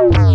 Wow.